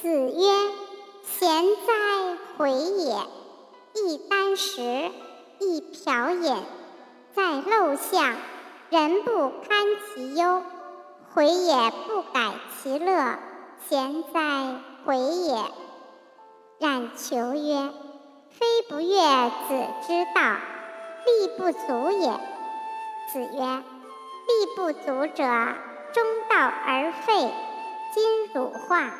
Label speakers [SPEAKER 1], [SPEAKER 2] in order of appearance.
[SPEAKER 1] 子曰，贤哉，回也，一箪食，一瓢饮，在陋巷，人不堪其忧，回也不改其乐。贤哉，回也。冉求曰，非不悦子之道，力不足也。子曰，力不足者，中道而废，今汝画。